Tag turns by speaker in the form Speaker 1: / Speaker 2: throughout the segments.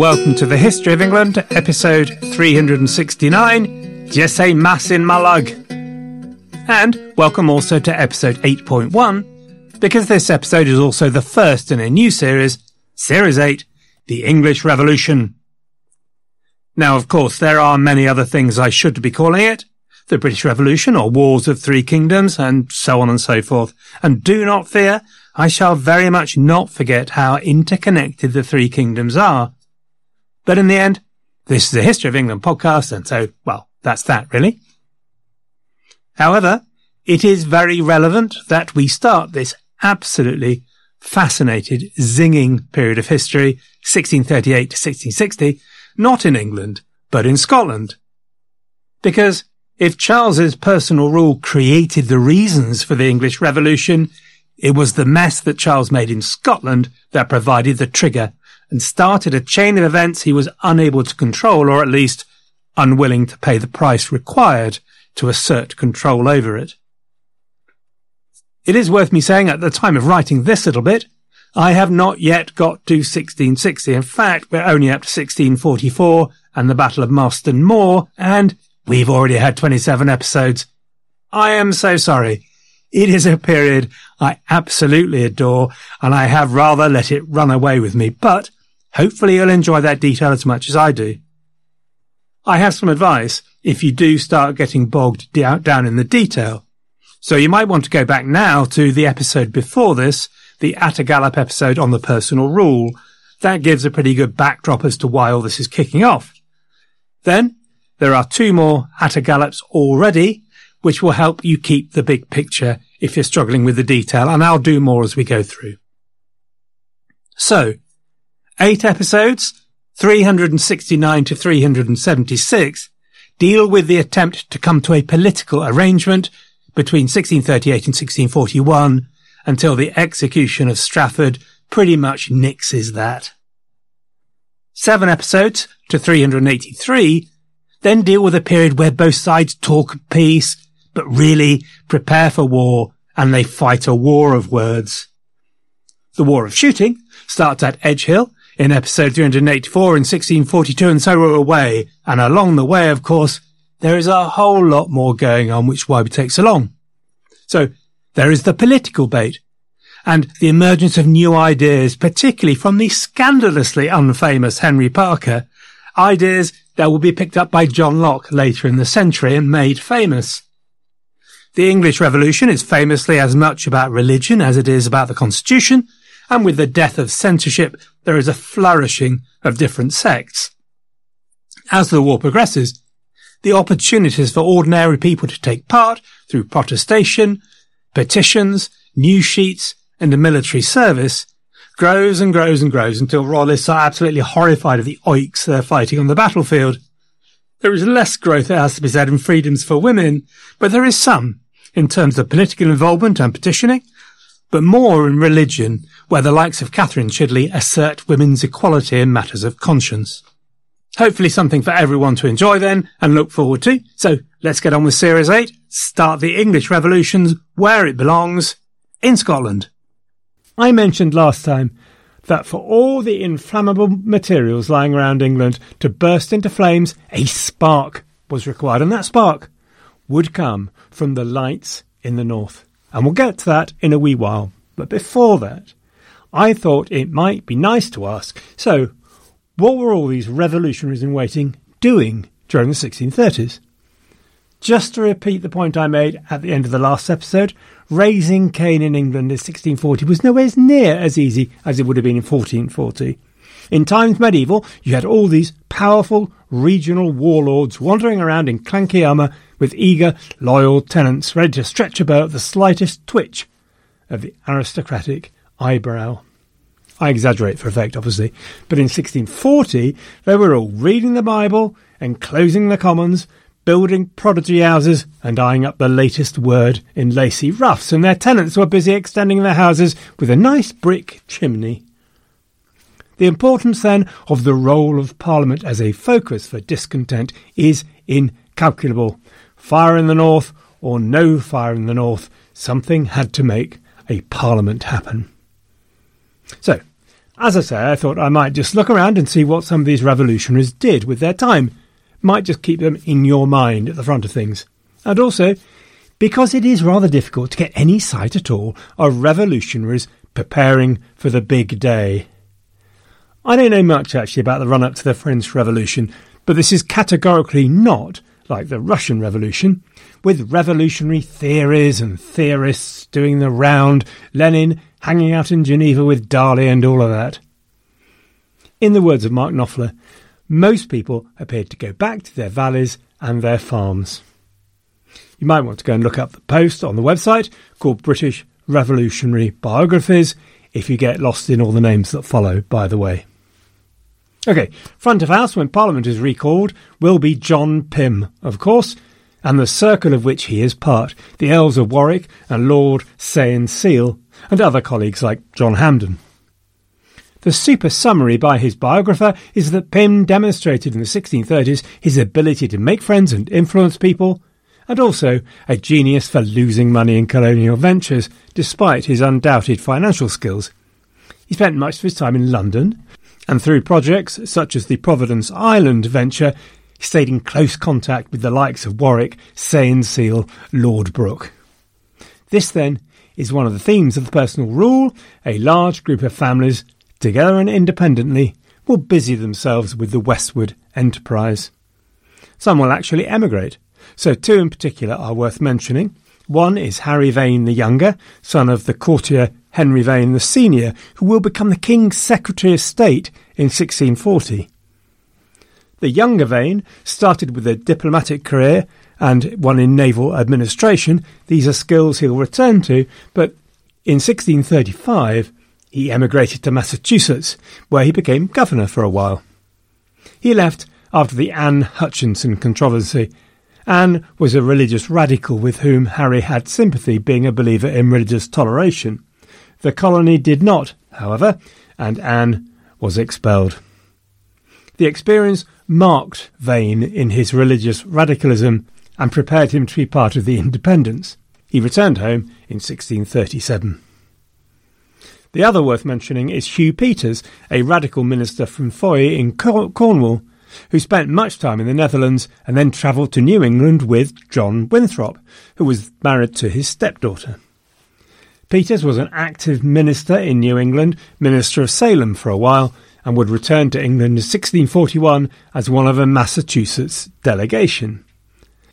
Speaker 1: Welcome to the History of England, episode 369 Jesse Mass in Malug. And welcome also to episode 8.1, because this episode is also the first in a new series, Series 8 The English Revolution. Now, of course, there are many other things I should be calling it the British Revolution or Wars of Three Kingdoms, and so on and so forth. And do not fear, I shall very much not forget how interconnected the three kingdoms are. But in the end, this is a History of England podcast, and so, well, that's that really. However, it is very relevant that we start this absolutely fascinated, zinging period of history, 1638 to 1660, not in England, but in Scotland. Because if Charles's personal rule created the reasons for the English Revolution, it was the mess that Charles made in Scotland that provided the trigger and started a chain of events he was unable to control, or at least unwilling to pay the price required to assert control over it. It is worth me saying at the time of writing this little bit, I have not yet got to 1660. In fact, we're only up to 1644 and the Battle of Marston Moor, and We've already had 27 episodes. I am so sorry. It is a period I absolutely adore and I have rather let it run away with me, but hopefully you'll enjoy that detail as much as I do. I have some advice if you do start getting bogged down in the detail. So you might want to go back now to the episode before this, the At A Gallop episode on the personal rule. That gives a pretty good backdrop as to why all this is kicking off. Then there are two more At A Gallops already, which will help you keep the big picture if you're struggling with the detail, and I'll do more as we go through. So, eight episodes, 369 to 376, deal with the attempt to come to a political arrangement between 1638 and 1641 until the execution of Strafford pretty much nixes that. Seven episodes to 383 then deal with a period where both sides talk peace, but really prepare for war and they fight a war of words. The war of shooting starts at Edgehill in episode 384 in 1642 and so we're away. And along the way, of course, there is a whole lot more going on, which why takes so long. So there is the political bait and the emergence of new ideas, particularly from the scandalously unfamous Henry Parker, ideas that will be picked up by John Locke later in the century and made famous. The English Revolution is famously as much about religion as it is about the Constitution, and with the death of censorship, there is a flourishing of different sects. As the war progresses, the opportunities for ordinary people to take part through protestation, petitions, news sheets, and a military service grows and grows and grows until royalists are absolutely horrified of the oiks they're fighting on the battlefield. There is less growth, it has to be said, in freedoms for women, but there is some in terms of political involvement and petitioning, but more in religion, where the likes of Catherine Chidley assert women's equality in matters of conscience. Hopefully something for everyone to enjoy then and look forward to. So let's get on with Series 8, start the English revolutions where it belongs, in Scotland. I mentioned last time that for all the inflammable materials lying around England to burst into flames, a spark was required, and that spark would come from the lights in the north. And we'll get to that in a wee while. But before that, I thought it might be nice to ask so, what were all these revolutionaries in waiting doing during the 1630s? Just to repeat the point I made at the end of the last episode, raising Cain in England in 1640 was nowhere near as easy as it would have been in 1440. In times medieval, you had all these powerful regional warlords wandering around in clanky armour with eager, loyal tenants ready to stretch about the slightest twitch of the aristocratic eyebrow. I exaggerate for effect, obviously, but in 1640 they were all reading the Bible, enclosing the commons, building prodigy houses, and eyeing up the latest word in lacy ruffs, and their tenants were busy extending their houses with a nice brick chimney. The importance, then, of the role of Parliament as a focus for discontent is incalculable. Fire in the north, or no fire in the north, something had to make a Parliament happen. So, as I say, I thought I might just look around and see what some of these revolutionaries did with their time. Might just keep them in your mind at the front of things. And also, because it is rather difficult to get any sight at all of revolutionaries preparing for the big day. I don't know much actually about the run up to the French Revolution, but this is categorically not like the Russian Revolution, with revolutionary theories and theorists doing the round, Lenin hanging out in Geneva with Dali and all of that. In the words of Mark Knopfler, most people appeared to go back to their valleys and their farms. You might want to go and look up the post on the website called British Revolutionary Biographies if you get lost in all the names that follow, by the way. Okay, front of house when Parliament is recalled will be John Pym, of course, and the circle of which he is part, the Earls of Warwick and Lord Saye and Sele, and other colleagues like John Hampden. The super summary by his biographer is that Pym demonstrated in the 1630s his ability to make friends and influence people, and also a genius for losing money in colonial ventures, despite his undoubted financial skills. He spent much of his time in London, and through projects such as the Providence Island venture, he stayed in close contact with the likes of Warwick, Saye and Sele, Lord Brooke. This, then, is one of the themes of the personal rule. A large group of families, together and independently, will busy themselves with the westward enterprise. Some will actually emigrate, so two in particular are worth mentioning. One is Harry Vane the Younger, son of the courtier Henry Vane the Senior, who will become the King's Secretary of State in 1640. The younger Vane started with a diplomatic career and one in naval administration. These are skills he'll return to, but in 1635 he emigrated to Massachusetts, where he became governor for a while. He left after the Anne Hutchinson controversy. Anne was a religious radical with whom Harry had sympathy, being a believer in religious toleration. The colony did not, however, and Anne was expelled. The experience marked Vane in his religious radicalism and prepared him to be part of the independence. He returned home in 1637. The other worth mentioning is Hugh Peters, a radical minister from Fowey in Cornwall, who spent much time in the Netherlands and then travelled to New England with John Winthrop, who was married to his stepdaughter. Peters was an active minister in New England, Minister of Salem for a while, and would return to England in 1641 as one of a Massachusetts delegation.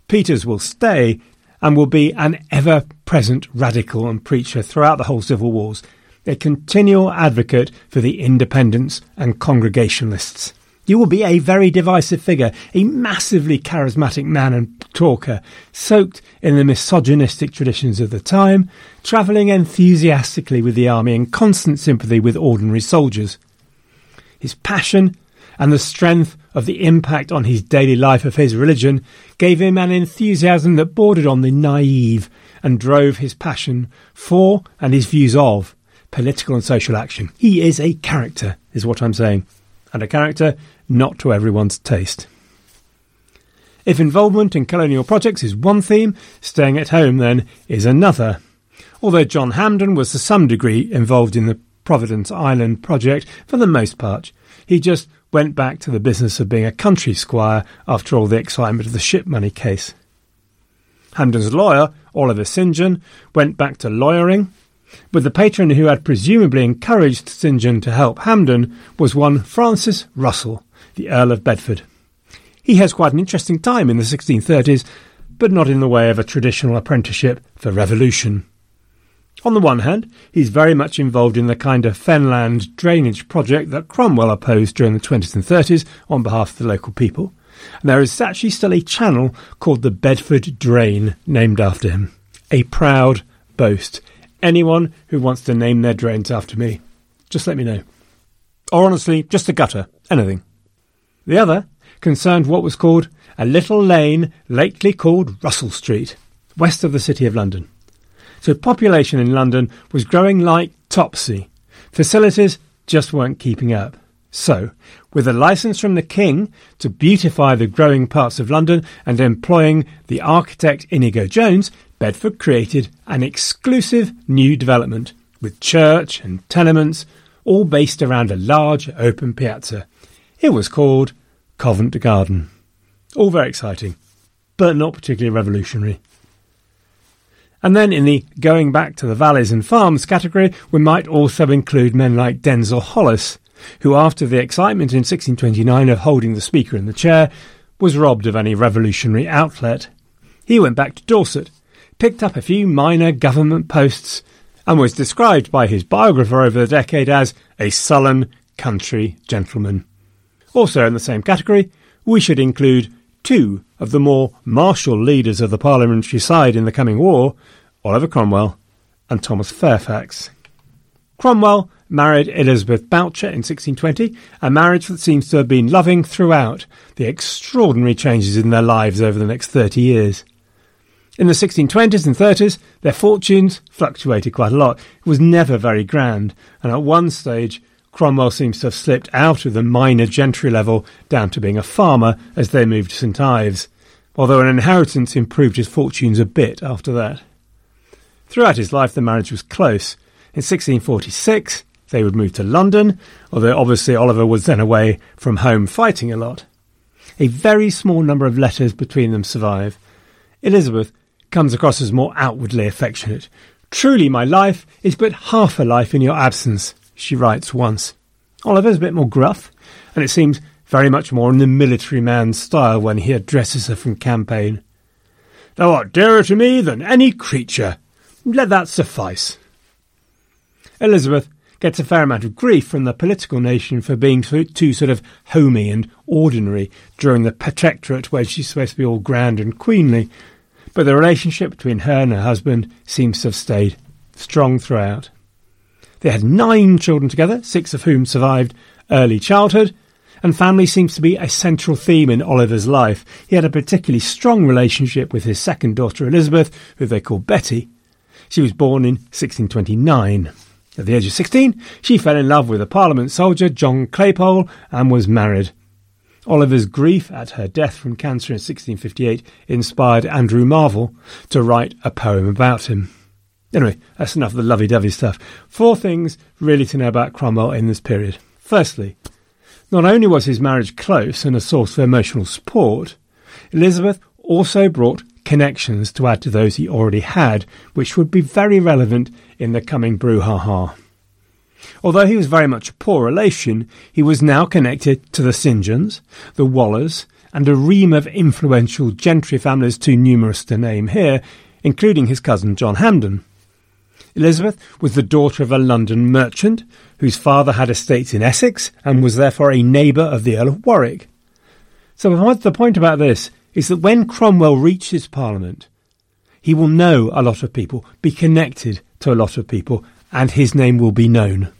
Speaker 1: Peters will stay and will be an ever present radical and preacher throughout the whole Civil Wars, a continual advocate for the independents and Congregationalists. You will be a very divisive figure, a massively charismatic man and talker, soaked in the misogynistic traditions of the time, travelling enthusiastically with the army in constant sympathy with ordinary soldiers. His passion and the strength of the impact on his daily life of his religion gave him an enthusiasm that bordered on the naive and drove his passion for and his views of political and social action. He is a character, is what I'm saying, and a character not to everyone's taste. If involvement in colonial projects is one theme, staying at home then is another. Although John Hampden was to some degree involved in the Providence Island project for the most part, he just went back to the business of being a country squire after all the excitement of the ship money case. Hampden's lawyer, Oliver St. John, went back to lawyering, but the patron who had presumably encouraged St. John to help Hampden was one Francis Russell, the Earl of Bedford. He has quite an interesting time in the 1630s, but not in the way of a traditional apprenticeship for revolution. On the one hand, he's very much involved in the kind of fenland drainage project that Cromwell opposed during the 20s and 30s on behalf of the local people. And there is actually still a channel called the Bedford Drain named after him. A proud boast. Anyone who wants to name their drains after me, just let me know. Or honestly, just a gutter, anything. The other concerned what was called a little lane lately called Russell Street, west of the City of London. So population in London was growing like topsy. Facilities just weren't keeping up. So, with a license from the King to beautify the growing parts of London and employing the architect Inigo Jones, Bedford created an exclusive new development with church and tenements, all based around a large open piazza. It was called Covent Garden. All very exciting, but not particularly revolutionary. And then in the going back to the valleys and farms category, we might also include men like Denzil Holles, who, after the excitement in 1629 of holding the Speaker in the chair, was robbed of any revolutionary outlet. He went back to Dorset, picked up a few minor government posts, and was described by his biographer over the decade as a sullen country gentleman. Also in the same category, we should include two of the more martial leaders of the parliamentary side in the coming war, Oliver Cromwell and Thomas Fairfax. Cromwell married Elizabeth Bourchier in 1620, a marriage that seems to have been loving throughout the extraordinary changes in their lives over the next 30 years. In the 1620s and 30s, their fortunes fluctuated quite a lot. It was never very grand, and at one stage, Cromwell seems to have slipped out of the minor gentry level down to being a farmer as they moved to St Ives, although an inheritance improved his fortunes a bit after that. Throughout his life, the marriage was close. In 1646, they would move to London, although obviously Oliver was then away from home fighting a lot. A very small number of letters between them survive. Elizabeth comes across as more outwardly affectionate. Truly, my life is but half a life in your absence, she writes once. Oliver's a bit more gruff, and it seems very much more in the military man's style when he addresses her from campaign. Thou art dearer to me than any creature. Let that suffice. Elizabeth gets a fair amount of grief from the political nation for being too sort of homey and ordinary during the protectorate where she's supposed to be all grand and queenly. But the relationship between her and her husband seems to have stayed strong throughout. They had nine children together, six of whom survived early childhood, and family seems to be a central theme in Oliver's life. He had a particularly strong relationship with his second daughter Elizabeth, who they called Betty. She was born in 1629. At the age of 16, she fell in love with a Parliament soldier, John Claypole, and was married. Oliver's grief at her death from cancer in 1658 inspired Andrew Marvell to write a poem about him. Anyway, that's enough of the lovey-dovey stuff. Four things really to know about Cromwell in this period. Firstly, not only was his marriage close and a source of emotional support, Elizabeth also brought connections to add to those he already had, which would be very relevant in the coming brouhaha. Although he was very much a poor relation, he was now connected to the St. Johns, the Wallers, and a ream of influential gentry families too numerous to name here, including his cousin John Hampden. Elizabeth was the daughter of a London merchant whose father had estates in Essex and was therefore a neighbour of the Earl of Warwick. So the point about this is that when Cromwell reaches Parliament, he will know a lot of people, be connected to a lot of people, and his name will be known.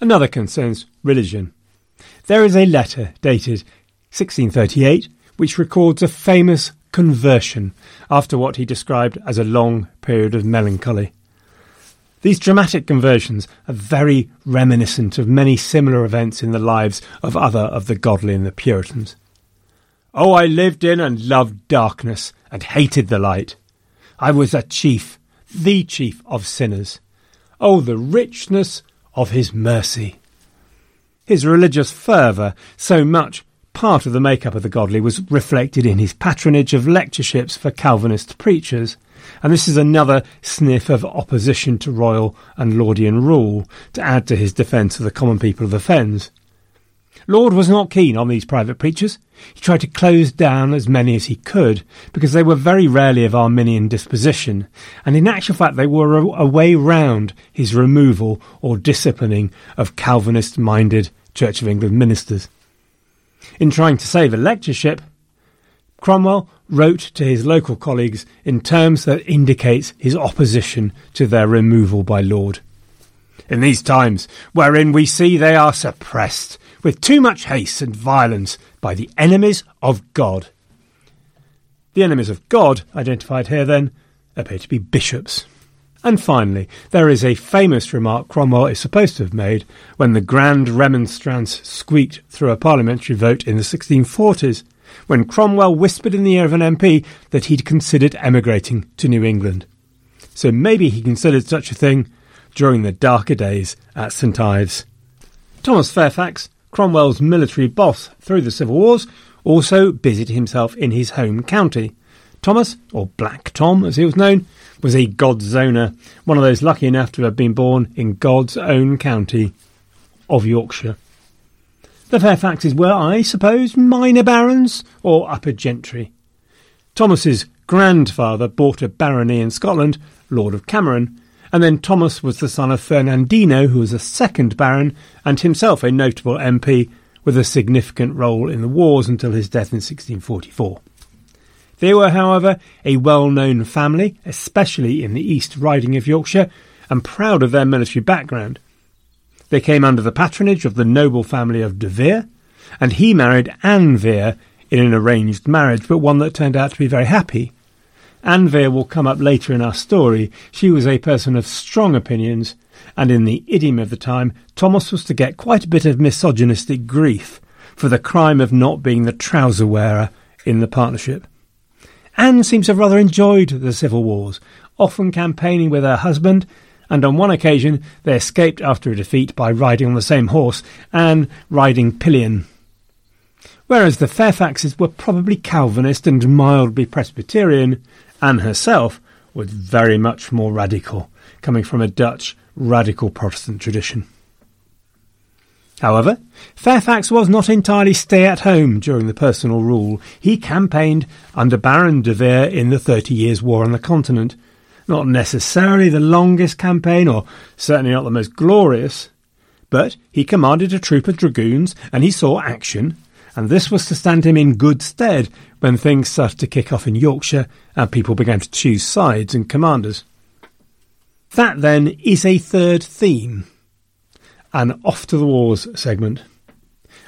Speaker 1: Another concerns religion. There is a letter dated 1638 which records a famous conversion after what he described as a long period of melancholy. These dramatic conversions are very reminiscent of many similar events in the lives of other of the godly and the Puritans. Oh, I lived in and loved darkness and hated the light. I was a chief, the chief of sinners. Oh, the richness of his mercy. His religious fervour, so much part of the makeup of the godly, was reflected in his patronage of lectureships for Calvinist preachers. And this is another sniff of opposition to royal and Laudian rule to add to his defence of the common people of the fens. Laud was not keen on these private preachers. He tried to close down as many as he could, because they were very rarely of Arminian disposition, and in actual fact they were a, a way round his removal or disciplining of Calvinist minded Church of England ministers. In trying to save a lectureship, Cromwell wrote to his local colleagues in terms that indicates his opposition to their removal by Laud. In these times, wherein we see they are suppressed with too much haste and violence by the enemies of God. The enemies of God, identified here then, appear to be bishops. And finally, there is a famous remark Cromwell is supposed to have made when the Grand Remonstrance squeaked through a parliamentary vote in the 1640s, when Cromwell whispered in the ear of an MP that he'd considered emigrating to New England. So maybe he considered such a thing during the darker days at St Ives. Thomas Fairfax Cromwell's military boss through the civil wars, also busied himself in his home county. Thomas, or Black Tom as he was known, was a God's owner, one of those lucky enough to have been born in God's own county of Yorkshire. The Fairfaxes were, I suppose, minor barons or upper gentry. Thomas's grandfather bought a barony in Scotland, Lord of Cameron, and then Thomas was the son of Ferdinando, who was a second baron and himself a notable MP with a significant role in the wars until his death in 1644. They were, however, a well known family, especially in the East Riding of Yorkshire, and proud of their military background. They came under the patronage of the noble family of De Vere, and he married Anne Vere in an arranged marriage, but one that turned out to be very happy. Anne Vere will come up later in our story. She was a person of strong opinions, and in the idiom of the time, Thomas was to get quite a bit of misogynistic grief for the crime of not being the trouser wearer in the partnership. Anne seems to have rather enjoyed the civil wars, often campaigning with her husband, and on one occasion they escaped after a defeat by riding on the same horse, Anne riding pillion. Whereas the Fairfaxes were probably Calvinist and mildly Presbyterian, Anne herself was very much more radical, coming from a Dutch radical Protestant tradition. However, Fairfax was not entirely stay at home during the personal rule. He campaigned under Baron de Vere in the Thirty Years' War on the continent. Not necessarily the longest campaign, or certainly not the most glorious, but he commanded a troop of dragoons and he saw action and this was to stand him in good stead when things started to kick off in Yorkshire and people began to choose sides and commanders. That then is a third theme, an off to the wars segment.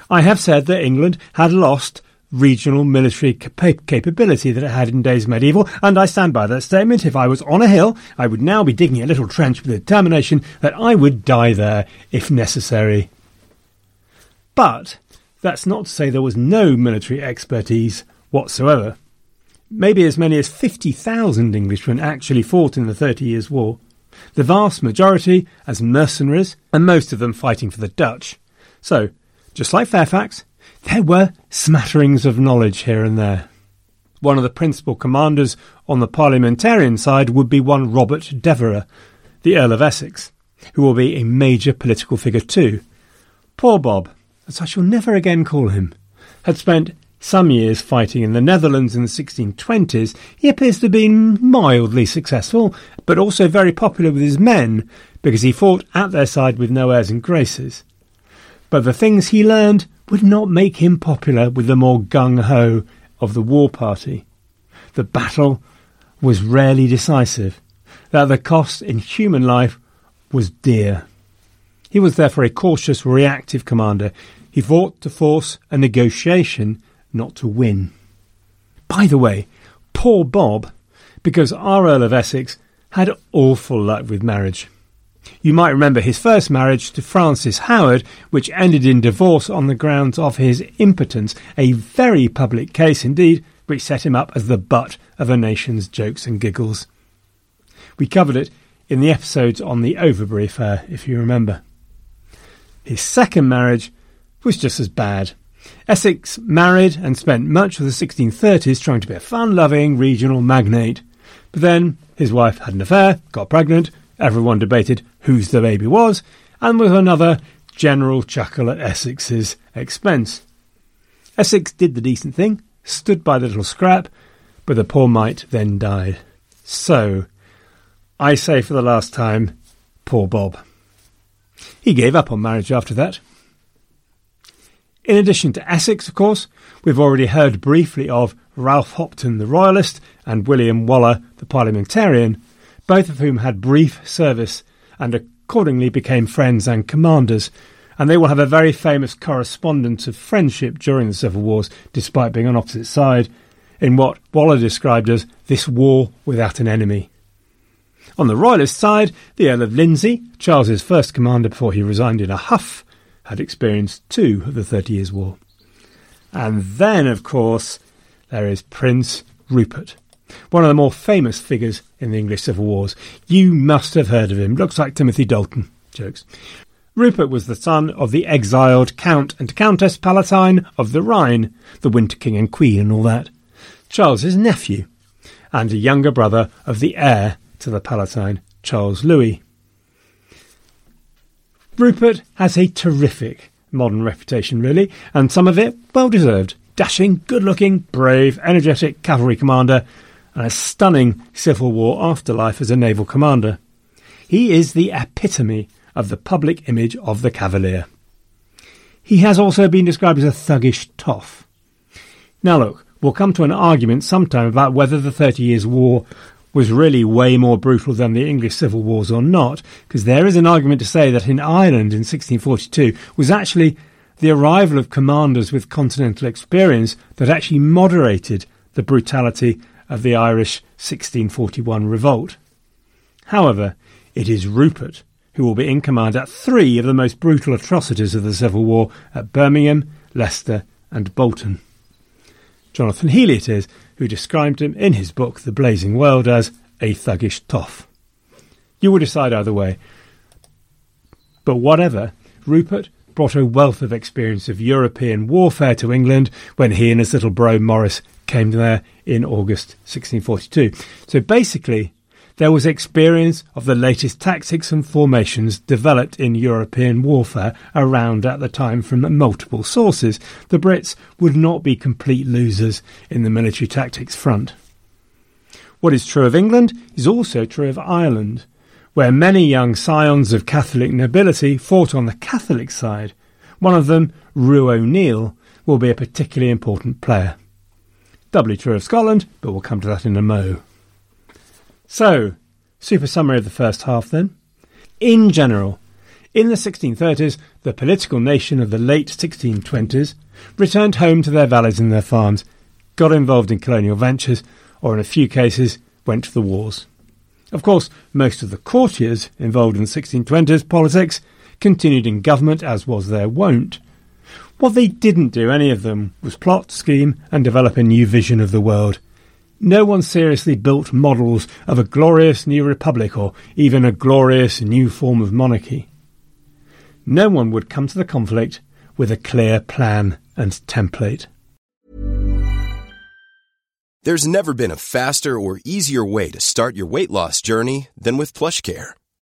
Speaker 1: I have said that England had lost regional military cap- capability that it had in days medieval, and I stand by that statement. If I was on a hill, I would now be digging a little trench with the determination that I would die there if necessary. But that's not to say there was no military expertise whatsoever. Maybe as many as 50,000 Englishmen actually fought in the Thirty Years' War, the vast majority as mercenaries, and most of them fighting for the Dutch. So, just like Fairfax, there were smatterings of knowledge here and there. One of the principal commanders on the parliamentarian side would be one Robert Devereux, the Earl of Essex, who will be a major political figure too. Poor Bob as I shall never again call him, had spent some years fighting in the Netherlands in the 1620s, he appears to have been mildly successful, but also very popular with his men because he fought at their side with no airs and graces. But the things he learned would not make him popular with the more gung ho of the war party. The battle was rarely decisive, that the cost in human life was dear. He was therefore a cautious, reactive commander. He fought to force a negotiation, not to win. By the way, poor Bob, because our Earl of Essex had awful luck with marriage. You might remember his first marriage to Frances Howard, which ended in divorce on the grounds of his impotence, a very public case indeed, which set him up as the butt of a nation's jokes and giggles. We covered it in the episodes on the Overbury uh, affair, if you remember. His second marriage was just as bad. Essex married and spent much of the 1630s trying to be a fun loving regional magnate. But then his wife had an affair, got pregnant, everyone debated whose the baby was, and with another general chuckle at Essex's expense. Essex did the decent thing, stood by the little scrap, but the poor mite then died. So, I say for the last time, poor Bob. He gave up on marriage after that. In addition to Essex, of course, we've already heard briefly of Ralph Hopton the Royalist and William Waller the Parliamentarian, both of whom had brief service and accordingly became friends and commanders, and they will have a very famous correspondence of friendship during the Civil Wars, despite being on opposite side, in what Waller described as this war without an enemy. On the Royalist side, the Earl of Lindsey, Charles's first commander before he resigned in a huff, had experienced two of the Thirty Years' War. And then, of course, there is Prince Rupert, one of the more famous figures in the English Civil Wars. You must have heard of him. Looks like Timothy Dalton. Jokes. Rupert was the son of the exiled Count and Countess Palatine of the Rhine, the Winter King and Queen and all that. Charles's nephew, and a younger brother of the heir to the Palatine, Charles Louis. Rupert has a terrific modern reputation, really, and some of it well deserved. Dashing, good looking, brave, energetic cavalry commander, and a stunning Civil War afterlife as a naval commander. He is the epitome of the public image of the Cavalier. He has also been described as a thuggish toff. Now, look, we'll come to an argument sometime about whether the Thirty Years' War was really way more brutal than the English civil wars or not, because there is an argument to say that in Ireland in 1642 was actually the arrival of commanders with continental experience that actually moderated the brutality of the Irish 1641 revolt. However, it is Rupert who will be in command at three of the most brutal atrocities of the Civil War at Birmingham, Leicester, and Bolton. Jonathan Healey it is who described him in his book The Blazing World as a thuggish toff. You will decide either way. But whatever, Rupert brought a wealth of experience of European warfare to England when he and his little bro Maurice came there in August 1642. So basically, there was experience of the latest tactics and formations developed in European warfare around at the time from multiple sources. The Brits would not be complete losers in the military tactics front. What is true of England is also true of Ireland, where many young scions of Catholic nobility fought on the Catholic side. One of them, Rue O'Neill, will be a particularly important player. Doubly true of Scotland, but we'll come to that in a mo. So, super summary of the first half then. In general, in the 1630s, the political nation of the late 1620s returned home to their valleys and their farms, got involved in colonial ventures, or in a few cases, went to the wars. Of course, most of the courtiers involved in the 1620s politics continued in government as was their wont. What they didn't do, any of them, was plot, scheme, and develop a new vision of the world. No one seriously built models of a glorious new republic or even a glorious new form of monarchy. No one would come to the conflict with a clear plan and template.
Speaker 2: There's never been a faster or easier way to start your weight loss journey than with PlushCare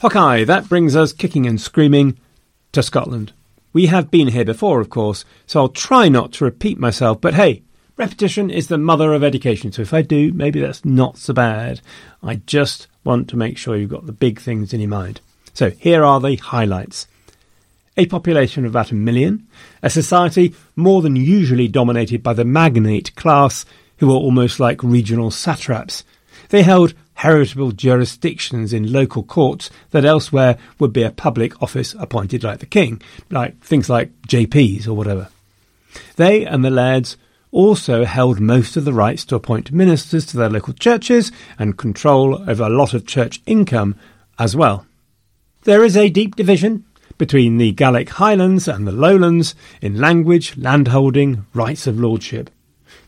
Speaker 1: Hawkeye, that brings us kicking and screaming to Scotland. We have been here before, of course, so I'll try not to repeat myself, but hey, repetition is the mother of education, so if I do, maybe that's not so bad. I just want to make sure you've got the big things in your mind. So here are the highlights. A population of about a million, a society more than usually dominated by the magnate class, who were almost like regional satraps. They held heritable jurisdictions in local courts that elsewhere would be a public office appointed like the king, like things like JPs or whatever. They and the lairds also held most of the rights to appoint ministers to their local churches and control over a lot of church income as well. There is a deep division between the Gaelic Highlands and the Lowlands in language, landholding, rights of lordship.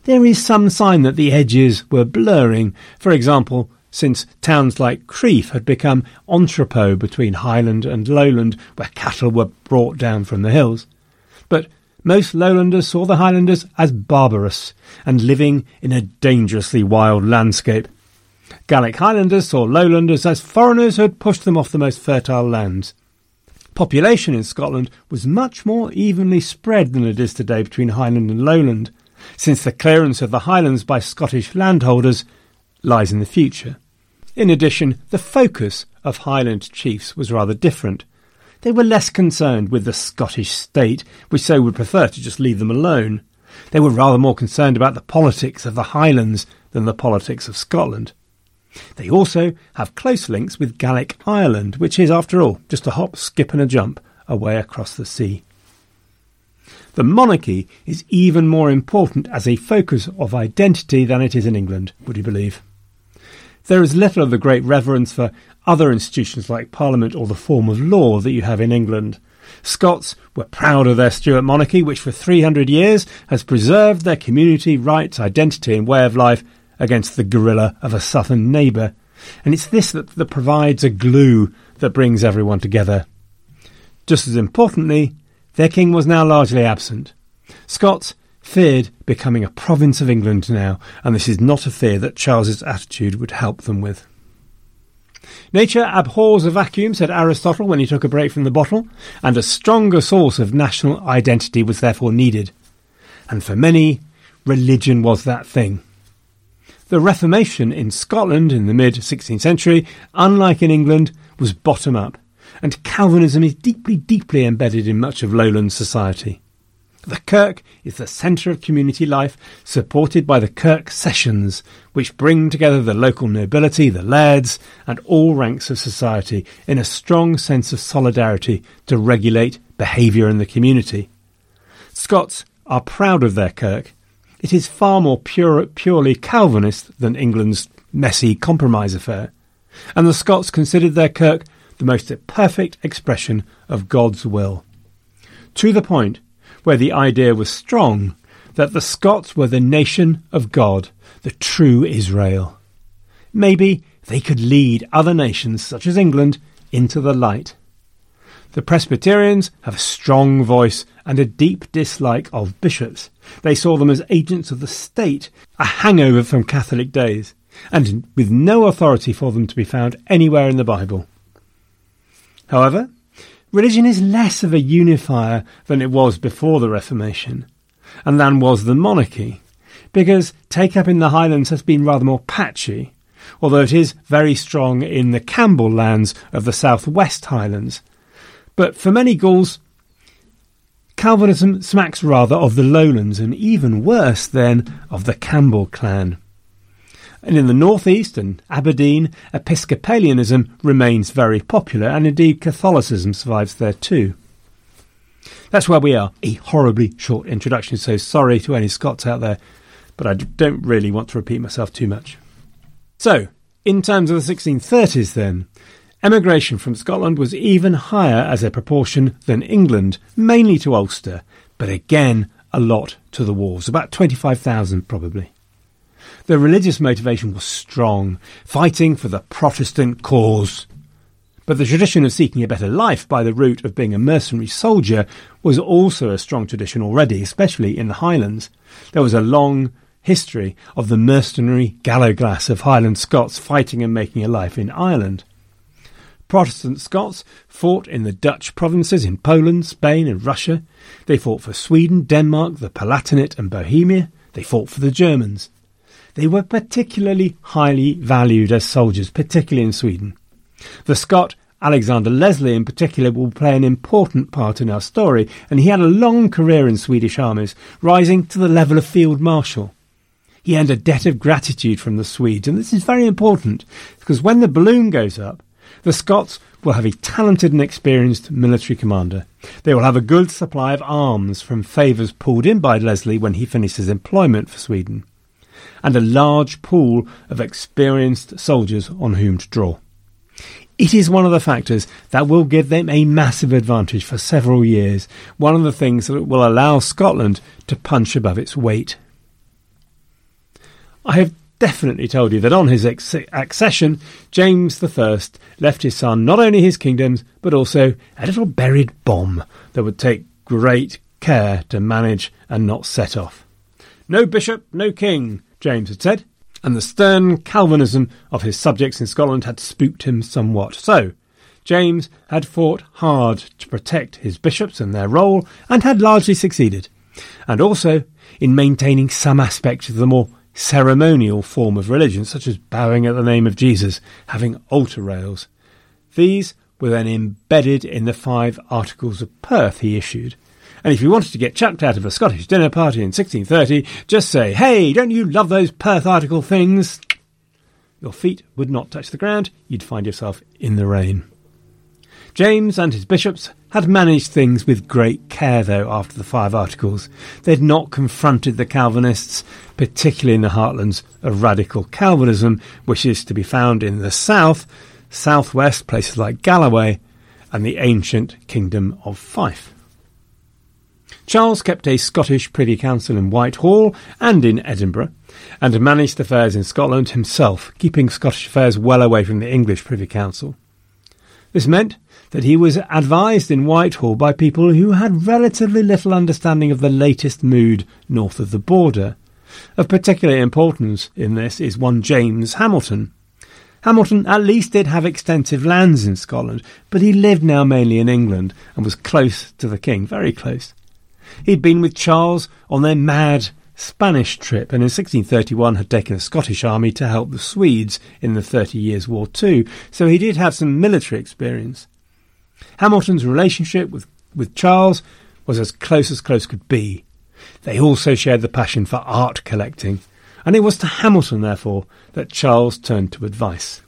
Speaker 1: There is some sign that the edges were blurring. For example, since towns like Crieff had become entrepot between highland and lowland, where cattle were brought down from the hills. But most lowlanders saw the highlanders as barbarous and living in a dangerously wild landscape. Gaelic highlanders saw lowlanders as foreigners who had pushed them off the most fertile lands. Population in Scotland was much more evenly spread than it is today between highland and lowland, since the clearance of the highlands by Scottish landholders lies in the future. In addition, the focus of Highland chiefs was rather different. They were less concerned with the Scottish state, which so would prefer to just leave them alone. They were rather more concerned about the politics of the Highlands than the politics of Scotland. They also have close links with Gaelic Ireland, which is, after all, just a hop, skip, and a jump away across the sea. The monarchy is even more important as a focus of identity than it is in England, would you believe? There is little of the great reverence for other institutions like Parliament or the form of law that you have in England. Scots were proud of their Stuart monarchy, which for 300 years has preserved their community rights, identity, and way of life against the guerrilla of a southern neighbour. And it's this that, that provides a glue that brings everyone together. Just as importantly, their king was now largely absent. Scots feared becoming a province of England now, and this is not a fear that Charles's attitude would help them with. Nature abhors a vacuum, said Aristotle when he took a break from the bottle, and a stronger source of national identity was therefore needed. And for many, religion was that thing. The Reformation in Scotland in the mid 16th century, unlike in England, was bottom up, and Calvinism is deeply, deeply embedded in much of lowland society. The Kirk is the centre of community life, supported by the Kirk sessions, which bring together the local nobility, the lairds, and all ranks of society in a strong sense of solidarity to regulate behaviour in the community. Scots are proud of their Kirk. It is far more pure, purely Calvinist than England's messy compromise affair, and the Scots considered their Kirk the most perfect expression of God's will. To the point, where the idea was strong that the Scots were the nation of God, the true Israel. Maybe they could lead other nations, such as England, into the light. The Presbyterians have a strong voice and a deep dislike of bishops. They saw them as agents of the state, a hangover from Catholic days, and with no authority for them to be found anywhere in the Bible. However, Religion is less of a unifier than it was before the Reformation, and than was the monarchy, because take up in the Highlands has been rather more patchy, although it is very strong in the Campbell lands of the southwest Highlands. But for many Gaels, Calvinism smacks rather of the lowlands, and even worse then of the Campbell clan. And in the northeast and Aberdeen, Episcopalianism remains very popular, and indeed Catholicism survives there too. That's where we are. A horribly short introduction, so sorry to any Scots out there, but I don't really want to repeat myself too much. So, in terms of the 1630s, then, Emigration from Scotland was even higher as a proportion than England, mainly to Ulster, but again a lot to the wars, about 25,000 probably. The religious motivation was strong, fighting for the Protestant cause. But the tradition of seeking a better life by the route of being a mercenary soldier was also a strong tradition already, especially in the Highlands. There was a long history of the mercenary gallowglass of Highland Scots fighting and making a life in Ireland. Protestant Scots fought in the Dutch provinces in Poland, Spain, and Russia. They fought for Sweden, Denmark, the Palatinate, and Bohemia. They fought for the Germans. They were particularly highly valued as soldiers, particularly in Sweden. The Scot Alexander Leslie, in particular, will play an important part in our story, and he had a long career in Swedish armies, rising to the level of Field Marshal. He earned a debt of gratitude from the Swedes, and this is very important because when the balloon goes up, the Scots will have a talented and experienced military commander. They will have a good supply of arms from favours pulled in by Leslie when he finishes employment for Sweden, and a large pool of experienced soldiers on whom to draw. It is one of the factors that will give them a massive advantage for several years, one of the things that will allow Scotland to punch above its weight. I have definitely told you that on his ex- accession, James I left his son not only his kingdoms, but also a little buried bomb that would take great care to manage and not set off. No bishop, no king, James had said, and the stern Calvinism of his subjects in Scotland had spooked him somewhat. So, James had fought hard to protect his bishops and their role, and had largely succeeded, and also in maintaining some aspects of the more ceremonial form of religion, such as bowing at the name of Jesus, having altar rails. These were then embedded in the five Articles of Perth he issued. And if you wanted to get chucked out of a Scottish dinner party in 1630, just say, Hey, don't you love those Perth Article things? Your feet would not touch the ground, you'd find yourself in the rain. James and his bishops had managed things with great care, though, after the Five Articles. They had not confronted the Calvinists, particularly in the heartlands of radical Calvinism, which is to be found in the south, southwest, places like Galloway, and the ancient Kingdom of Fife. Charles kept a Scottish Privy Council in Whitehall and in Edinburgh, and managed affairs in Scotland himself, keeping Scottish affairs well away from the English Privy Council. This meant that he was advised in Whitehall by people who had relatively little understanding of the latest mood north of the border. Of particular importance in this is one James Hamilton. Hamilton at least did have extensive lands in Scotland, but he lived now mainly in England and was close to the king, very close. He'd been with Charles on their mad Spanish trip, and in 1631 had taken a Scottish army to help the Swedes in the Thirty Years' War too, so he did have some military experience. Hamilton's relationship with, with Charles was as close as close could be. They also shared the passion for art collecting, and it was to Hamilton, therefore, that Charles turned to advice.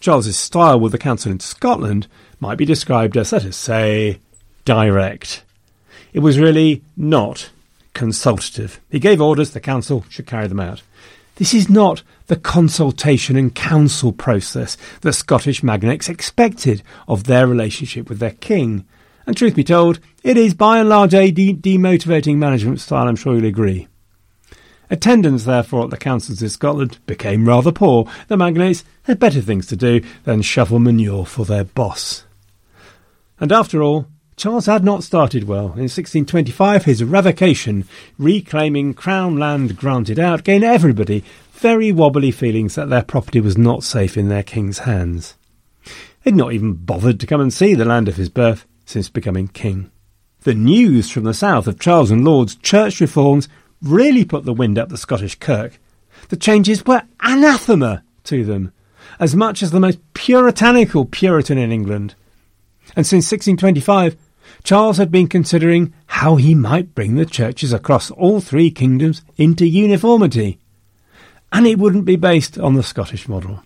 Speaker 1: Charles's style with the council in Scotland might be described as, let us say, direct. It was really not consultative. He gave orders, the council should carry them out. This is not the consultation and council process that Scottish magnates expected of their relationship with their king. And truth be told, it is by and large a de- demotivating management style, I'm sure you'll agree. Attendance, therefore, at the councils in Scotland became rather poor. The magnates had better things to do than shovel manure for their boss. And after all, Charles had not started well. In 1625, his revocation, reclaiming crown land granted out, gave everybody very wobbly feelings that their property was not safe in their king's hands. He'd not even bothered to come and see the land of his birth since becoming king. The news from the south of Charles and Laud's church reforms really put the wind up the Scottish kirk. The changes were anathema to them, as much as the most puritanical Puritan in England. And since 1625, Charles had been considering how he might bring the churches across all three kingdoms into uniformity. And it wouldn't be based on the Scottish model.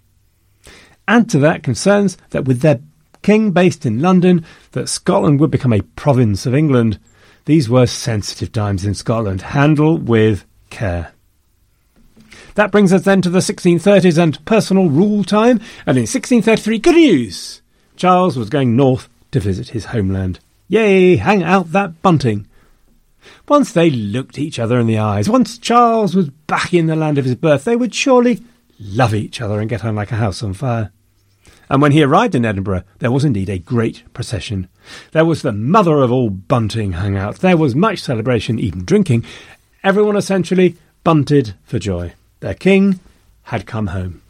Speaker 1: Add to that concerns that with their king based in London, that Scotland would become a province of England. These were sensitive times in Scotland. Handle with care. That brings us then to the 1630s and personal rule time. And in 1633, good news! Charles was going north to visit his homeland. Yay, hang out that bunting. Once they looked each other in the eyes, once Charles was back in the land of his birth, they would surely love each other and get on like a house on fire. And when he arrived in Edinburgh, there was indeed a great procession. There was the mother of all bunting hung out. There was much celebration, even drinking. Everyone essentially bunted for joy. Their king had come home.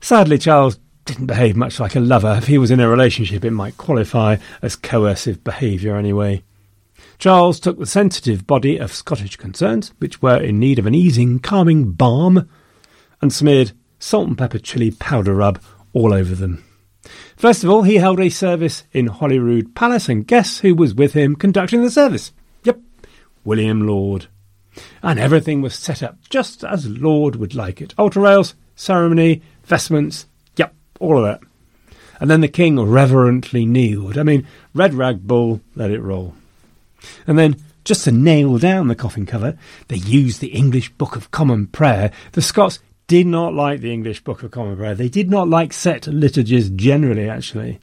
Speaker 1: Sadly, Charles didn't behave much like a lover. If he was in a relationship, it might qualify as coercive behaviour anyway. Charles took the sensitive body of Scottish concerns, which were in need of an easing, calming balm, and smeared salt and pepper chili powder rub all over them. First of all, he held a service in Holyrood Palace, and guess who was with him conducting the service? Yep, William Laud. And everything was set up just as Laud would like it. Altar rails, ceremony, vestments, all of that. And then the king reverently kneeled. I mean, red rag bull, let it roll. And then, just to nail down the coffin cover, they used the English Book of Common Prayer. The Scots did not like the English Book of Common Prayer. They did not like set liturgies generally, actually.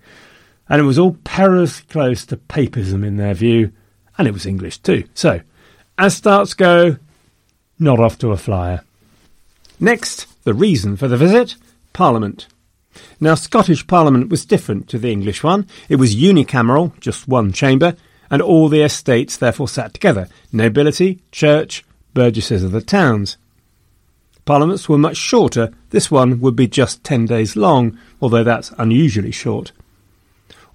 Speaker 1: And it was all perilously close to papism in their view, and it was English too. So, as starts go, not off to a flyer. Next, the reason for the visit Parliament. Now, Scottish Parliament was different to the English one. It was unicameral, just one chamber, and all the estates therefore sat together nobility, church, burgesses of the towns. Parliaments were much shorter. This one would be just ten days long, although that's unusually short.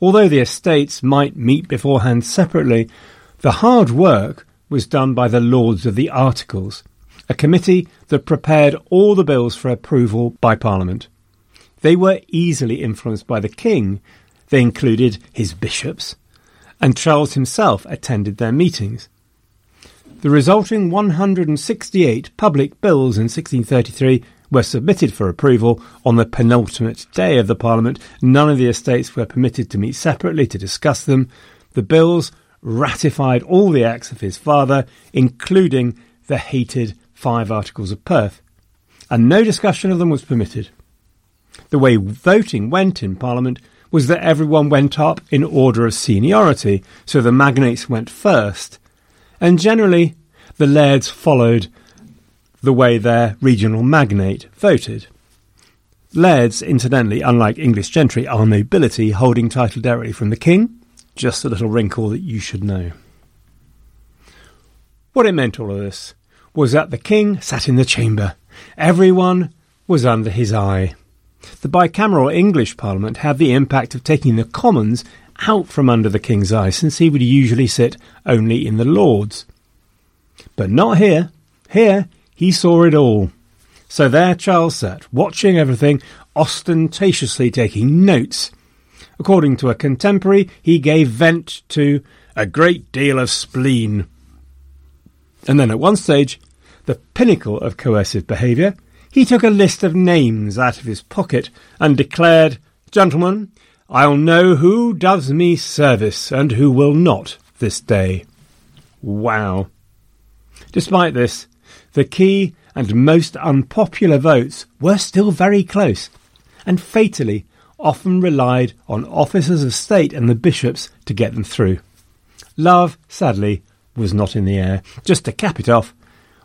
Speaker 1: Although the estates might meet beforehand separately, the hard work was done by the Lords of the Articles, a committee that prepared all the bills for approval by Parliament. They were easily influenced by the King. They included his bishops, and Charles himself attended their meetings. The resulting 168 public bills in 1633 were submitted for approval on the penultimate day of the Parliament. None of the estates were permitted to meet separately to discuss them. The bills ratified all the acts of his father, including the hated Five Articles of Perth, and no discussion of them was permitted. The way voting went in Parliament was that everyone went up in order of seniority, so the magnates went first, and generally the lairds followed the way their regional magnate voted. Lairds, incidentally, unlike English gentry, are nobility holding title directly from the king. Just a little wrinkle that you should know. What it meant, all of this, was that the king sat in the chamber. Everyone was under his eye. The bicameral English Parliament had the impact of taking the Commons out from under the King's eye, since he would usually sit only in the Lords. But not here. Here, he saw it all. So there Charles sat, watching everything, ostentatiously taking notes. According to a contemporary, he gave vent to a great deal of spleen. And then at one stage, the pinnacle of coercive behaviour, he took a list of names out of his pocket and declared, Gentlemen, I'll know who does me service and who will not this day. Wow. Despite this, the key and most unpopular votes were still very close, and fatally often relied on officers of state and the bishops to get them through. Love, sadly, was not in the air. Just to cap it off,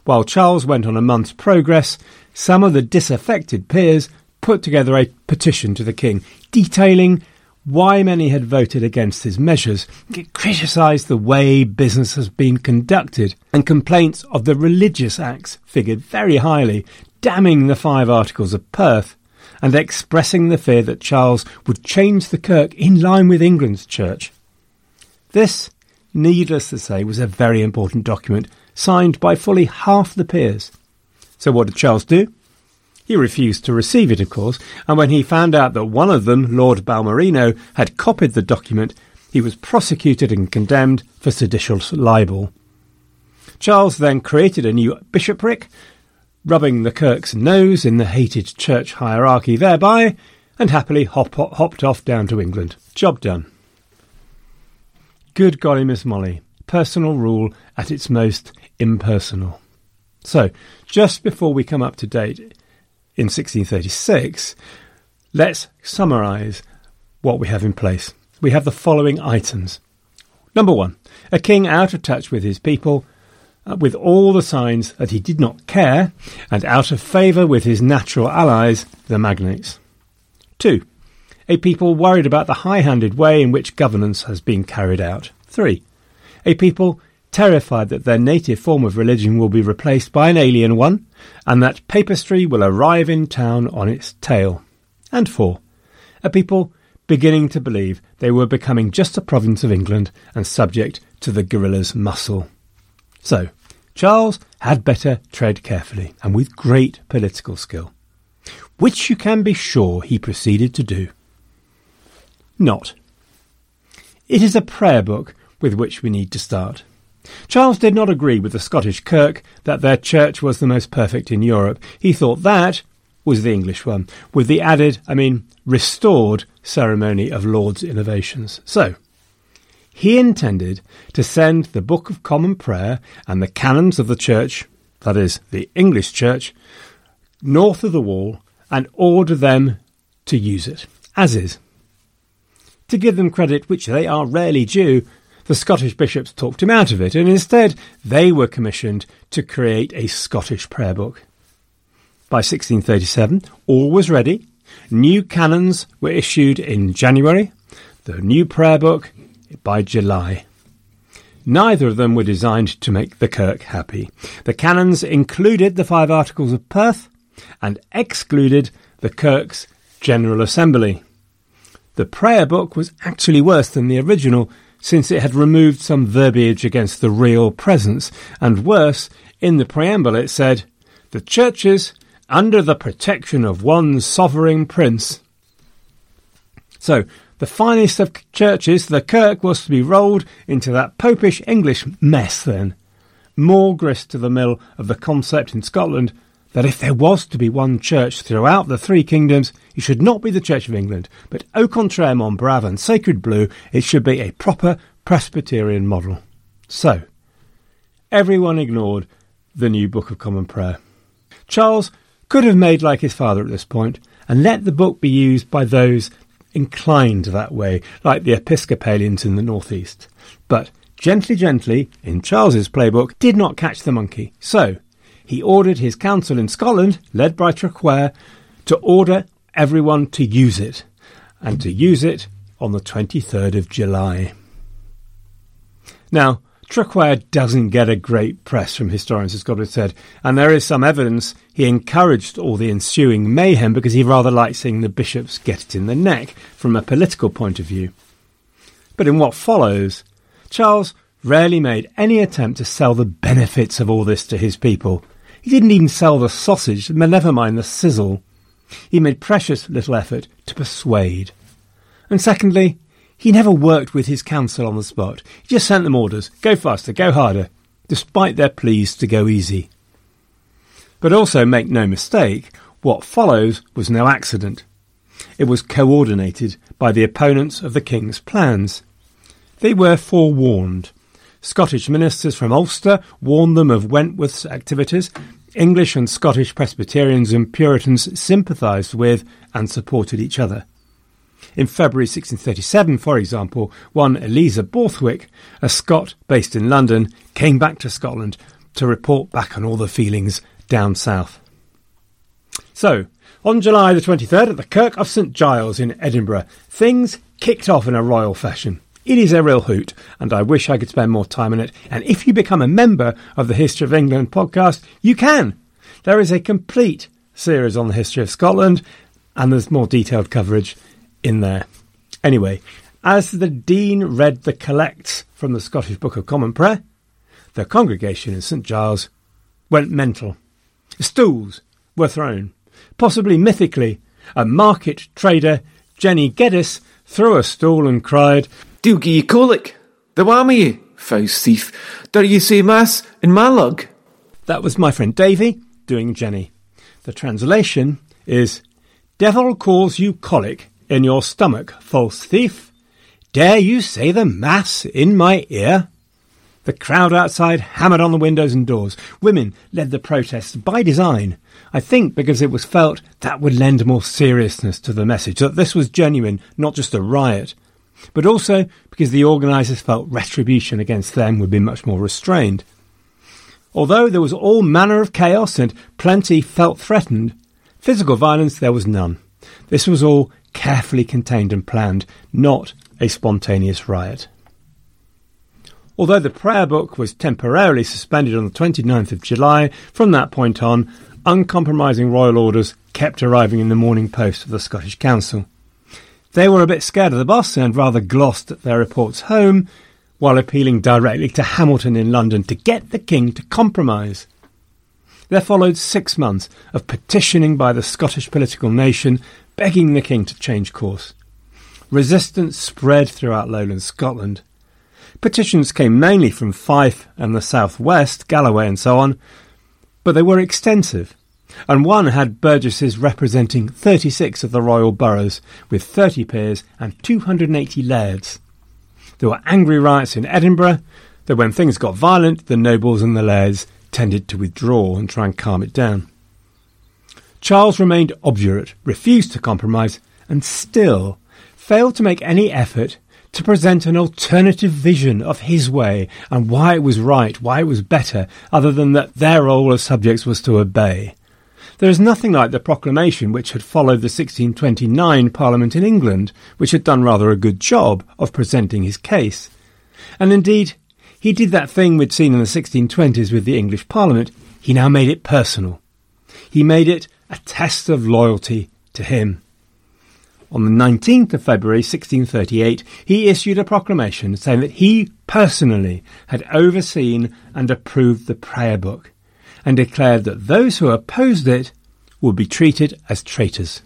Speaker 1: while Charles went on a month's progress, some of the disaffected peers put together a petition to the king detailing why many had voted against his measures. It criticised the way business has been conducted, and complaints of the religious acts figured very highly, damning the five articles of Perth and expressing the fear that Charles would change the kirk in line with England's church. This, needless to say, was a very important document signed by fully half the peers. So what did Charles do? He refused to receive it, of course, and when he found out that one of them, Lord Balmerino, had copied the document, he was prosecuted and condemned for seditious libel. Charles then created a new bishopric, rubbing the Kirk's nose in the hated church hierarchy thereby, and happily hop, hop, hopped off down to England. Job done. Good golly, Miss Molly. Personal rule at its most impersonal. So, just before we come up to date in 1636, let's summarise what we have in place. We have the following items. Number one, a king out of touch with his people, uh, with all the signs that he did not care, and out of favour with his natural allies, the magnates. Two, a people worried about the high handed way in which governance has been carried out. Three, a people terrified that their native form of religion will be replaced by an alien one, and that papistry will arrive in town on its tail. And four, a people beginning to believe they were becoming just a province of England and subject to the gorilla's muscle. So, Charles had better tread carefully and with great political skill, which you can be sure he proceeded to do. Not. It is a prayer book with which we need to start. Charles did not agree with the Scottish Kirk that their church was the most perfect in Europe. He thought that was the English one, with the added, I mean, restored ceremony of Laud's innovations. So, he intended to send the Book of Common Prayer and the canons of the church, that is, the English church, north of the wall and order them to use it, as is. To give them credit which they are rarely due, the Scottish bishops talked him out of it, and instead they were commissioned to create a Scottish prayer book. By 1637, all was ready. New canons were issued in January, the new prayer book by July. Neither of them were designed to make the Kirk happy. The canons included the five Articles of Perth and excluded the Kirk's General Assembly. The prayer book was actually worse than the original since it had removed some verbiage against the real presence, and worse, in the preamble it said, The churches under the protection of one sovereign prince. So, the finest of churches, the Kirk, was to be rolled into that popish English mess then. More grist to the mill of the concept in Scotland that if there was to be one church throughout the three kingdoms, it should not be the Church of England, but au contraire, mon brave and sacred blue, it should be a proper Presbyterian model. So, everyone ignored the new Book of Common Prayer. Charles could have made like his father at this point and let the book be used by those inclined that way, like the Episcopalians in the northeast. But gently, gently, in Charles's playbook, did not catch the monkey. So, he ordered his council in Scotland, led by Traquair, to order everyone to use it, and to use it on the 23rd of July. Now, Traquair doesn't get a great press from historians, as Godwin said, and there is some evidence he encouraged all the ensuing mayhem because he rather liked seeing the bishops get it in the neck from a political point of view. But in what follows, Charles rarely made any attempt to sell the benefits of all this to his people, he didn't even sell the sausage, never mind the sizzle. He made precious little effort to persuade. And secondly, he never worked with his council on the spot. He just sent them orders go faster, go harder, despite their pleas to go easy. But also, make no mistake, what follows was no accident. It was coordinated by the opponents of the king's plans. They were forewarned. Scottish ministers from Ulster warned them of Wentworth's activities. English and Scottish Presbyterians and Puritans sympathised with and supported each other. In February 1637, for example, one Eliza Borthwick, a Scot based in London, came back to Scotland to report back on all the feelings down south. So, on July the 23rd at the Kirk of St Giles in Edinburgh, things kicked off in a royal fashion. It is a real hoot, and I wish I could spend more time on it. And if you become a member of the History of England podcast, you can. There is a complete series on the history of Scotland, and there's more detailed coverage in there. Anyway, as the Dean read the collects from the Scottish Book of Common Prayer, the congregation in St Giles went mental. Stools were thrown. Possibly mythically, a market trader, Jenny Geddes, threw a stool and cried,
Speaker 3: Doogie ye colic. The whammy, Faust thief. Dare you say mass in my lug?
Speaker 1: That was my friend Davy doing Jenny. The translation is Devil calls you colic in your stomach, false thief. Dare you say the mass in my ear? The crowd outside hammered on the windows and doors. Women led the protests by design. I think because it was felt that would lend more seriousness to the message, that this was genuine, not just a riot. But also because the organisers felt retribution against them would be much more restrained. Although there was all manner of chaos and plenty felt threatened, physical violence there was none. This was all carefully contained and planned, not a spontaneous riot. Although the prayer book was temporarily suspended on the 29th of July, from that point on, uncompromising royal orders kept arriving in the Morning Post of the Scottish Council. They were a bit scared of the boss and rather glossed at their reports home, while appealing directly to Hamilton in London to get the king to compromise. There followed six months of petitioning by the Scottish political nation, begging the king to change course. Resistance spread throughout lowland Scotland. Petitions came mainly from Fife and the south west, Galloway and so on, but they were extensive, and one had burgesses representing 36 of the royal boroughs, with 30 peers and 280 lairds. There were angry riots in Edinburgh, though when things got violent, the nobles and the lairds tended to withdraw and try and calm it down. Charles remained obdurate, refused to compromise, and still failed to make any effort to present an alternative vision of his way and why it was right, why it was better, other than that their role as subjects was to obey. There is nothing like the proclamation which had followed the 1629 Parliament in England, which had done rather a good job of presenting his case. And indeed, he did that thing we'd seen in the 1620s with the English Parliament. He now made it personal. He made it a test of loyalty to him. On the 19th of February 1638, he issued a proclamation saying that he personally had overseen and approved the prayer book and declared that those who opposed it would be treated as traitors.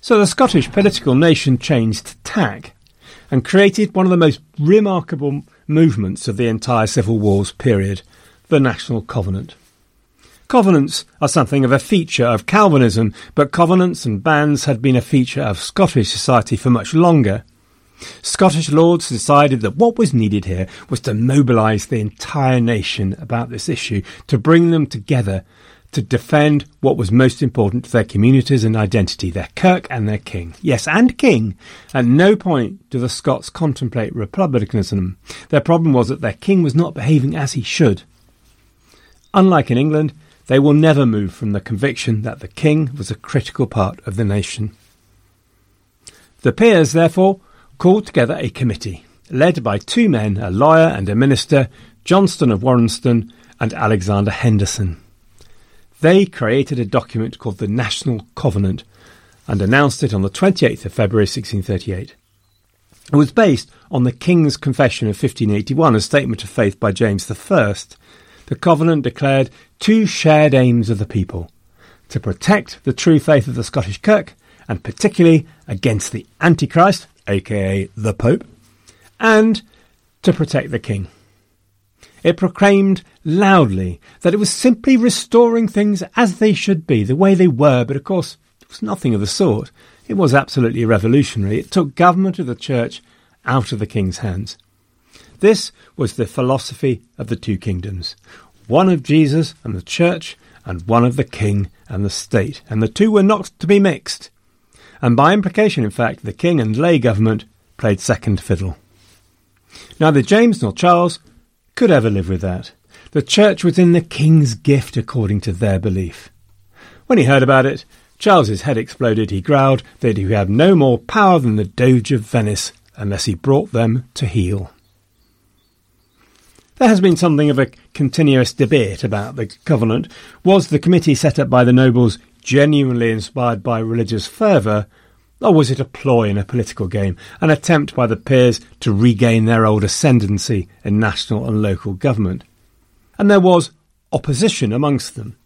Speaker 1: So the Scottish political nation changed tack and created one of the most remarkable movements of the entire Civil Wars period, the National Covenant. Covenants are something of a feature of Calvinism, but covenants and bands had been a feature of Scottish society for much longer. Scottish lords decided that what was needed here was to mobilise the entire nation about this issue, to bring them together to defend what was most important to their communities and identity, their kirk and their king. Yes, and king. At no point do the Scots contemplate republicanism. Their problem was that their king was not behaving as he should. Unlike in England, they will never move from the conviction that the king was a critical part of the nation. The peers, therefore, called together a committee, led by two men, a lawyer and a minister, Johnston of Warriston and Alexander Henderson. They created a document called the National Covenant and announced it on the 28th of February 1638. It was based on the King's Confession of 1581, a statement of faith by James I, the Covenant declared two shared aims of the people to protect the true faith of the Scottish Kirk, and particularly against the Antichrist, aka the Pope, and to protect the King. It proclaimed loudly that it was simply restoring things as they should be, the way they were, but of course it was nothing of the sort. It was absolutely revolutionary. It took government of the church out of the king's hands. This was the philosophy of the two kingdoms one of Jesus and the church, and one of the king and the state. And the two were not to be mixed. And by implication, in fact, the king and lay government played second fiddle. Neither James nor Charles could ever live with that. The church was in the king's gift according to their belief. When he heard about it, Charles's head exploded. He growled that he had no more power than the Doge of Venice unless he brought them to heel. There has been something of a continuous debate about the covenant. Was the committee set up by the nobles genuinely inspired by religious fervour, or was it a ploy in a political game, an attempt by the peers to regain their old ascendancy in national and local government? And there was opposition amongst them.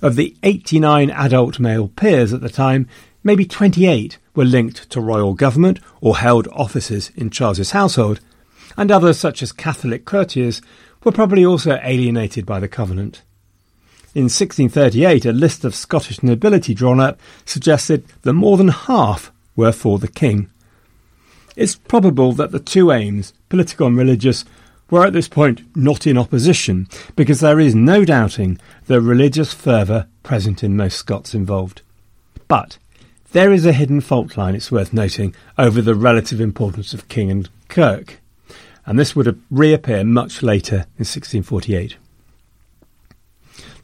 Speaker 1: Of the 89 adult male peers at the time, maybe 28 were linked to royal government or held offices in Charles's household, and others, such as Catholic courtiers, were probably also alienated by the Covenant. In 1638, a list of Scottish nobility drawn up suggested that more than half were for the king. It's probable that the two aims, political and religious, were at this point not in opposition because there is no doubting the religious fervour present in most Scots involved. But there is a hidden fault line, it's worth noting, over the relative importance of king and kirk, and this would reappear much later in 1648.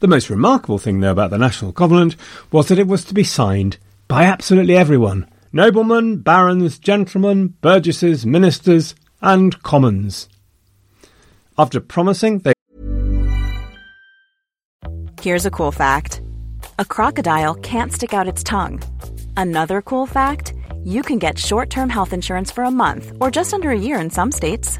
Speaker 1: The most remarkable thing, though, about the National Covenant was that it was to be signed by absolutely everyone noblemen, barons, gentlemen, burgesses, ministers, and commons. After promising they.
Speaker 4: Here's a cool fact a crocodile can't stick out its tongue. Another cool fact you can get short term health insurance for a month or just under a year in some states.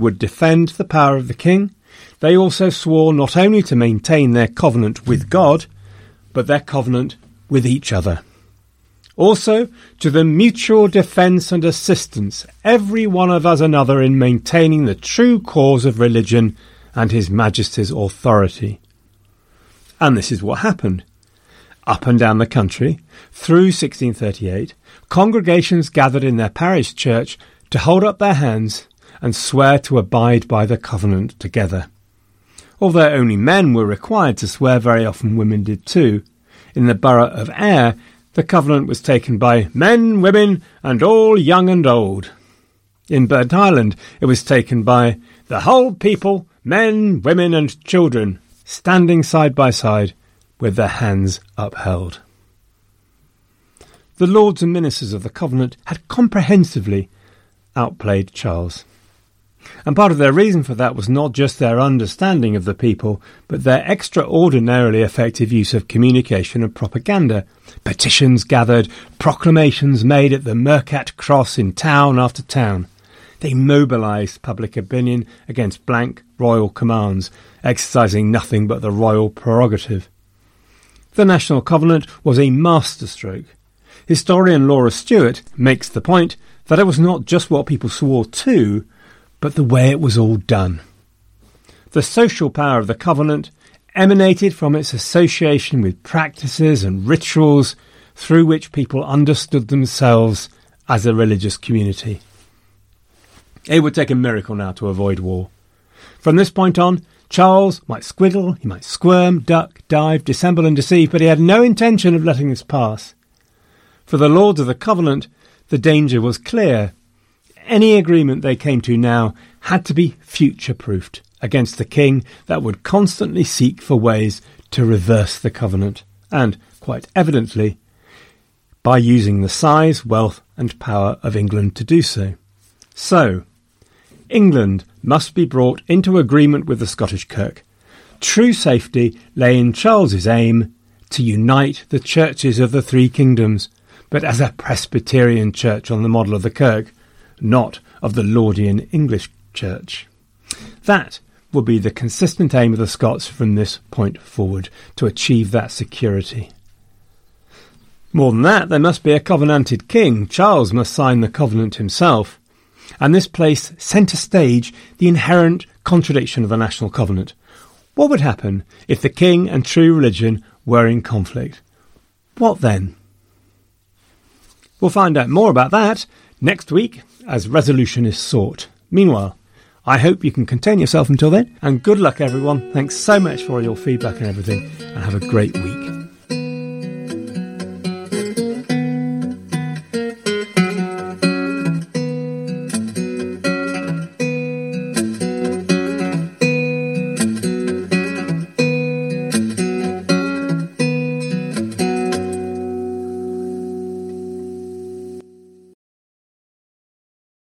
Speaker 1: Would defend the power of the king. They also swore not only to maintain their covenant with God, but their covenant with each other. Also, to the mutual defence and assistance, every one of us another in maintaining the true cause of religion and His Majesty's authority. And this is what happened. Up and down the country, through 1638, congregations gathered in their parish church to hold up their hands and swear to abide by the covenant together. Although only men were required to swear, very often women did too. In the borough of Ayr, the covenant was taken by men, women, and all young and old. In Burntisland, it was taken by the whole people, men, women, and children, standing side by side with their hands upheld. The lords and ministers of the covenant had comprehensively outplayed Charles. And part of their reason for that was not just their understanding of the people, but their extraordinarily effective use of communication and propaganda. Petitions gathered, proclamations made at the Mercat Cross in town after town. They mobilised public opinion against blank royal commands, exercising nothing but the royal prerogative. The National Covenant was a masterstroke. Historian Laura Stewart makes the point that it was not just what people swore to, but the way it was all done. The social power of the covenant emanated from its association with practices and rituals through which people understood themselves as a religious community. It would take a miracle now to avoid war. From this point on, Charles might squiggle, he might squirm, duck, dive, dissemble, and deceive, but he had no intention of letting this pass. For the Lords of the Covenant, the danger was clear any agreement they came to now had to be future proofed against the king that would constantly seek for ways to reverse the covenant, and, quite evidently, by using the size, wealth, and power of England to do so. So, England must be brought into agreement with the Scottish Kirk. True safety lay in Charles's aim to unite the churches of the three kingdoms, but as a Presbyterian church on the model of the Kirk, not of the Laudian English Church. That will be the consistent aim of the Scots from this point forward to achieve that security. More than that, there must be a covenanted king. Charles must sign the covenant himself. And this placed centre stage the inherent contradiction of the national covenant. What would happen if the king and true religion were in conflict? What then? We'll find out more about that next week as resolution is sought. Meanwhile, I hope you can contain yourself until then, and good luck, everyone. Thanks so much for all your feedback and everything, and have a great week.